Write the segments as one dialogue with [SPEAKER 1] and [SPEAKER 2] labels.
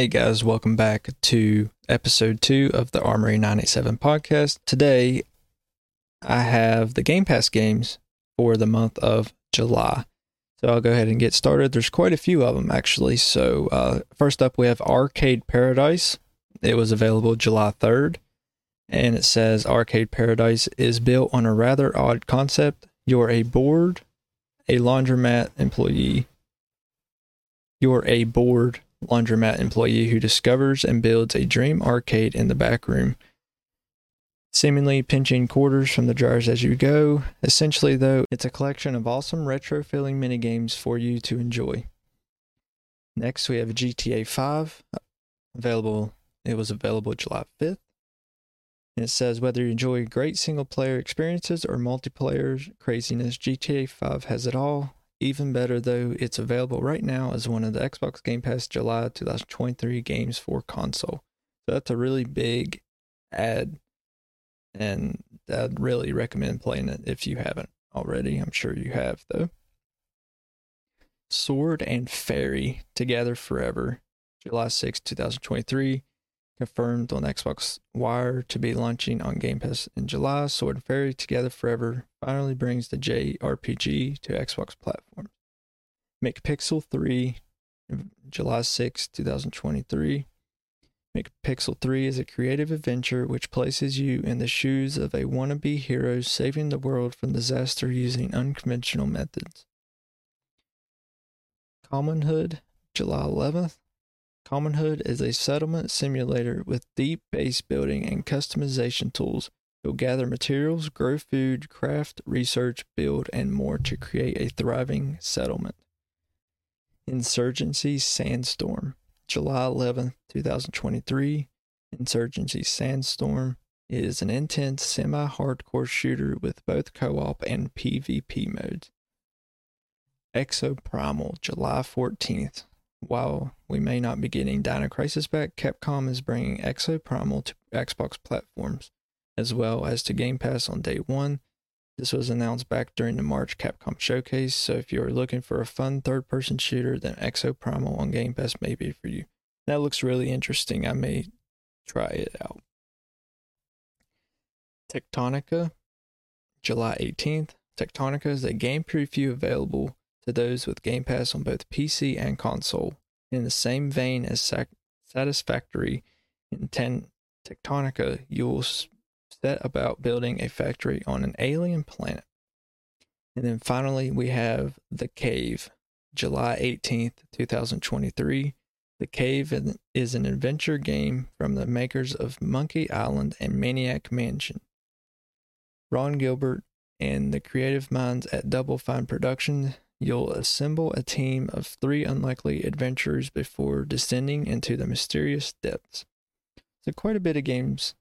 [SPEAKER 1] Hey guys, welcome back to episode two of the Armoury 987 podcast. Today, I have the Game Pass games for the month of July. So I'll go ahead and get started. There's quite a few of them actually. So, uh, first up, we have Arcade Paradise. It was available July 3rd, and it says Arcade Paradise is built on a rather odd concept. You're a bored, a laundromat employee. You're a bored laundromat employee who discovers and builds a dream arcade in the back room, seemingly pinching quarters from the jars as you go. Essentially, though, it's a collection of awesome retro feeling minigames for you to enjoy. Next, we have GTA 5 available. It was available July 5th. And it says whether you enjoy great single player experiences or multiplayer craziness, GTA 5 has it all. Even better though, it's available right now as one of the Xbox Game Pass July 2023 games for console. So that's a really big ad, and I'd really recommend playing it if you haven't already. I'm sure you have though. Sword and Fairy Together Forever, July 6, 2023. Confirmed on Xbox Wire to be launching on Game Pass in July. Sword and Fairy Together Forever finally brings the JRPG to Xbox platforms. McPixel 3, July 6, 2023. McPixel 3 is a creative adventure which places you in the shoes of a wannabe hero saving the world from disaster using unconventional methods. Commonhood, July 11th. Commonhood is a settlement simulator with deep base building and customization tools. You'll gather materials, grow food, craft, research, build, and more to create a thriving settlement. Insurgency Sandstorm, July 11th, 2023. Insurgency Sandstorm is an intense semi hardcore shooter with both co op and PvP modes. Exoprimal, July 14th. While we may not be getting Dino Crisis back, Capcom is bringing Exoprimal to Xbox platforms as well as to Game Pass on day one. This was announced back during the March Capcom showcase, so if you're looking for a fun third person shooter, then Exoprimal on Game Pass may be for you. That looks really interesting. I may try it out. Tectonica, July 18th. Tectonica is a game preview available to those with Game Pass on both PC and console. In the same vein as Sac- Satisfactory in 10 Tectonica, you'll set about building a factory on an alien planet. And then finally, we have The Cave, July 18th, 2023. The Cave is an adventure game from the makers of Monkey Island and Maniac Mansion. Ron Gilbert and the creative minds at Double Fine Productions You'll assemble a team of three unlikely adventurers before descending into the mysterious depths. So, quite a bit of games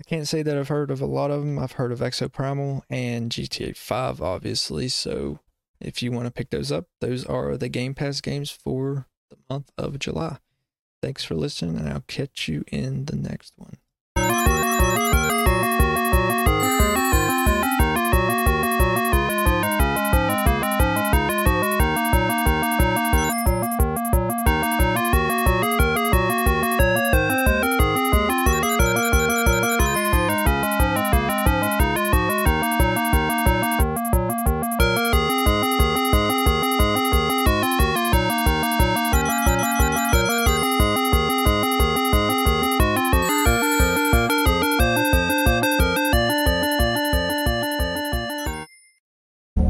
[SPEAKER 1] I can't say that I've heard of a lot of them. I've heard of Exoprimal and GTA 5, obviously. So if you want to pick those up, those are the Game Pass games for the month of July. Thanks for listening, and I'll catch you in the next one.